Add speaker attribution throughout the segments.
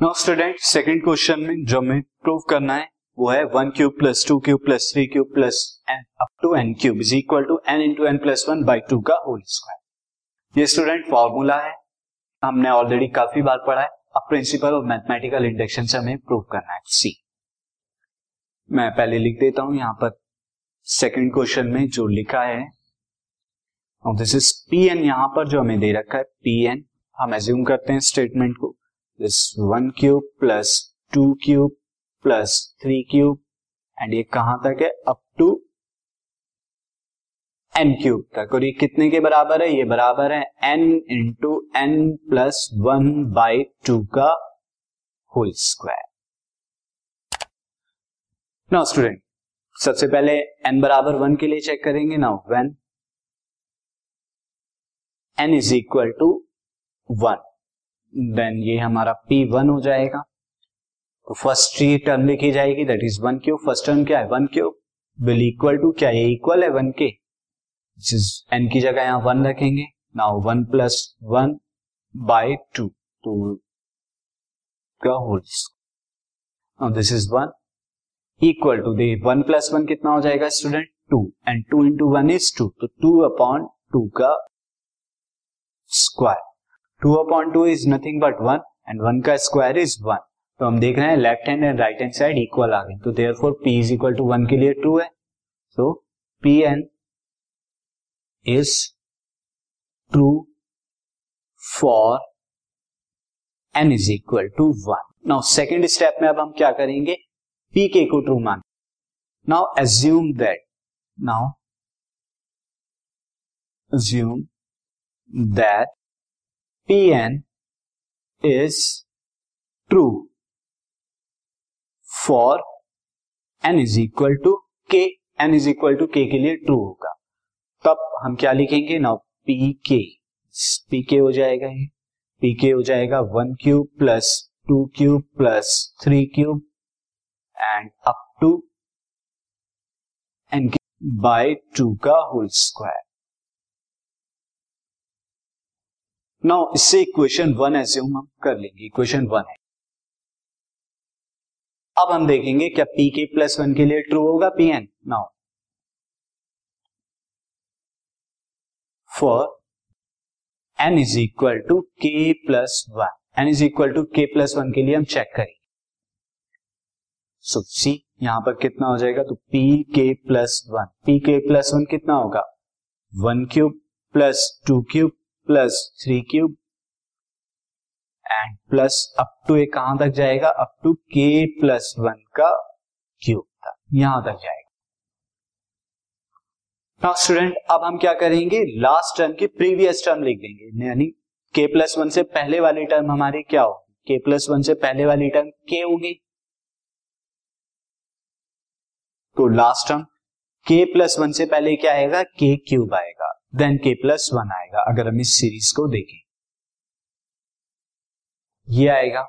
Speaker 1: Now student second question में जो हमें प्रूव करना है, वो है one cube plus two cube plus three cube plus n up to n cube is equal to n into n plus one by two का whole square ये student formula है. हमने ऑलरेडी काफ़ी बार पढ़ा है. अब प्रिंसिपल ऑफ़ मैथमेटिकल इंडक्शन से हमें प्रूव करना है. सी मैं पहले लिख देता हूँ यहाँ पर. सेकंड क्वेश्चन में जो लिखा है दिस इज़ पी एन यहाँ पर जो हमें दे रखा है पी एन हम एज्यूम करते हैं स्टेटमेंट को. This one cube plus two cube plus three cube and ये कहाँ तक है? अप टू एन क्यूब तक। और ये कितने के बराबर है? ये बराबर है n into n plus one by two का होल स्क्वायर नाउ स्टूडेंट सबसे पहले एन बराबर वन के लिए चेक करेंगे। Now when n is equal to one then ये हमारा पी वन हो जाएगा। तो फ़र्स्ट टर्म लिखी जाएगी that is one cube first term क्या है? One cube will equal to क्या ये इक्वल है वन के एन की जगह यहाँ वन रखेंगे। Now one plus one by two two का whole this is one equal to the one plus one कितना हो जाएगा student two and two into one is two तो टू अपॉन टू का square two upon two is nothing but one, and one का square is one. तो हम देख रहे हैं left hand and right hand side equal आ गए। तो therefore P is equal to one के लिए ट्रू है। So P n is true for n is equal to one now second step में अब हम क्या करेंगे? पी के को ट्रू मान। Now assume that now assume that Pn is true. For n is equal to k, n is equal to k के लिए ट्रू होगा। तब हम क्या लिखेंगे? नाउ पी के पी के हो जाएगा ये। पी के हो जाएगा one cube plus two cube plus three cube and up to n by two का होल स्क्वायर। नाउ इससे इक्वेशन वन एज्यूम हम कर लेंगे इक्वेशन वन है। अब हम देखेंगे क्या पी के प्लस वन के लिए ट्रू होगा P n now for n is equal to k plus one n is equal to k plus one के लिए हम चेक करेंगे। सो सी यहाँ पर कितना हो जाएगा? तो P k plus one P k plus one कितना होगा? One cube plus two cube plus three cube and plus up to a कहाँ तक जाएगा? Up to k plus one का क्यूब तक। यहाँ तक जाएगा। नाउ स्टूडेंट अब हम क्या करेंगे? लास्ट टर्म की प्रीवियस टर्म लिख देंगे। यानी के प्लस वन से पहले वाली टर्म हमारी क्या होगी? के प्लस वन से पहले वाली टर्म के होगी। तो last term k plus one से पहले क्या आएगा? के क्यूब आएगा। देन के प्लस वन आएगा, अगर हम इस सीरीज़ को देखें। ये आएगा।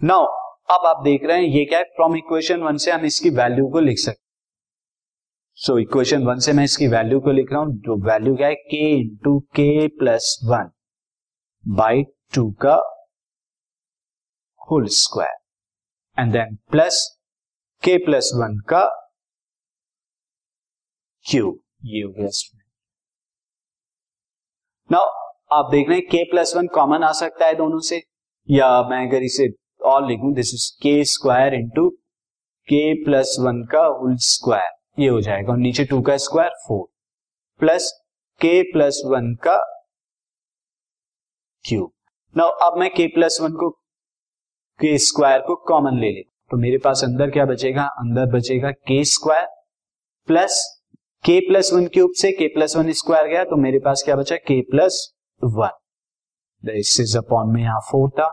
Speaker 1: नाउ अब आप देख रहे हैं, ये क्या है? फ्रॉम इक्वेशन वन से हम इसकी वैल्यू को लिख सकते सो इक्वेशन वन से मैं इसकी वैल्यू को लिख रहा हूँ जो वैल्यू क्या है? K into k plus one by two का whole square and then plus k plus one का क्यूब ये हो गया। नाउ आप देख रहे हैं के प्लस वन कॉमन आ सकता है दोनों से। या मैं अगर इसे और लिखूं this is k square into k plus one का होल स्क्वायर ये हो जाएगा। और नीचे टू का square four plus k plus one का क्यूब नाउ अब मैं के प्लस वन को के स्क्वायर को कॉमन ले लेता तो मेरे पास अंदर क्या बचेगा? अंदर बचेगा k square plus k plus one cube से के प्लस वन स्क्वायर गया तो मेरे पास क्या बचा? के प्लस वन इज़ अपॉन में यहाँ फोर था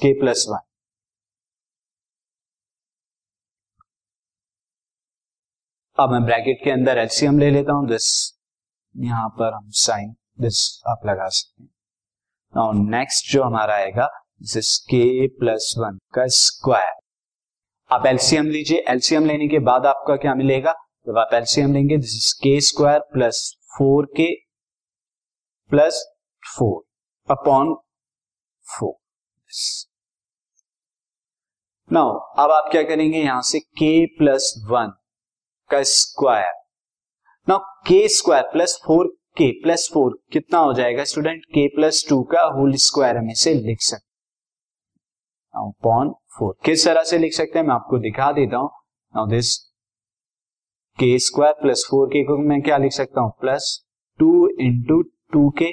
Speaker 1: के प्लस वन अब मैं ब्रैकेट के अंदर एलसीएम ले लेता हूँ दिस यहाँ पर हम साइन दिस आप लगा सकते हैं। नाउ नेक्स्ट जो हमारा आएगा दिस के प्लस वन का स्क्वायर आप एलसीएम लीजिए एलसीएम लेने के बाद आपका क्या मिलेगा? जब आप एलसीएम लेंगे this is k square plus four k plus four upon four now अब आप क्या करेंगे? यहाँ से k प्लस वन का square now k square plus four k plus four कितना हो जाएगा स्टूडेंट k प्लस टू का होल स्क्वायर हम इसे लिख सकते अपॉन फोर किस तरह से लिख सकते हैं? मैं आपको दिखा देता हूँ। Now this k square plus four k को मैं क्या लिख सकता हूँ? Plus two into two k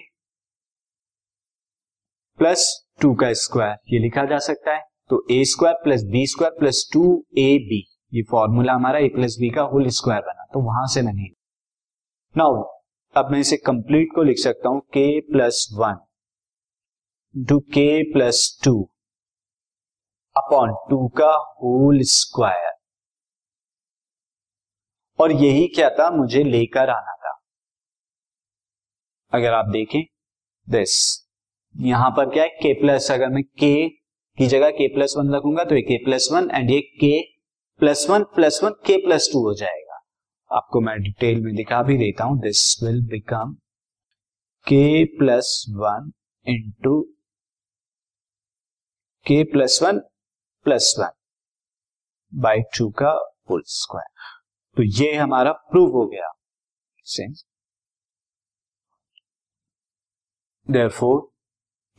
Speaker 1: plus two का स्क्वायर ये लिखा जा सकता है। तो a square plus b square plus two a b ये फॉर्मूला हमारा ए प्लस बी का होल स्क्वायर बना। तो वहाँ से मैंने नाउ अब मैं इसे कंप्लीट को लिख सकता हूँ। K plus one two k plus two upon two का होल स्क्वायर और यही क्या था? मुझे लेकर आना था। अगर आप देखें दिस यहाँ पर क्या है? के प्लस अगर मैं के की जगह के प्लस वन रखूँगा तो ये के प्लस वन एंड ये k plus one plus one k plus two हो जाएगा। आपको मैं डिटेल में दिखा भी देता हूँ। This will become K plus one into K plus one plus one by two का होल स्क्वायर तो ये हमारा प्रूव हो गया। Therefore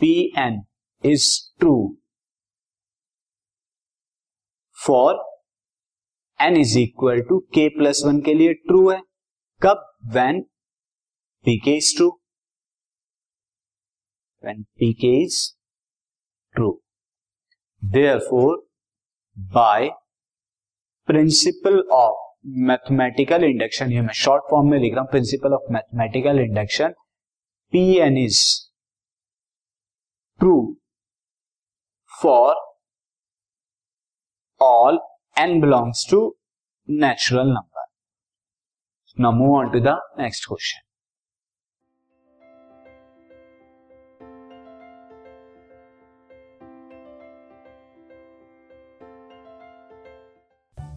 Speaker 1: P N is true for N is equal to K plus one के लिए ट्रू है। कब? When P K is true when P K is true therefore by principle of mathematical induction ये मैं short form में लिख रहा हूँ principle of mathematical induction P N is true for all N belongs to natural number now move on to the next question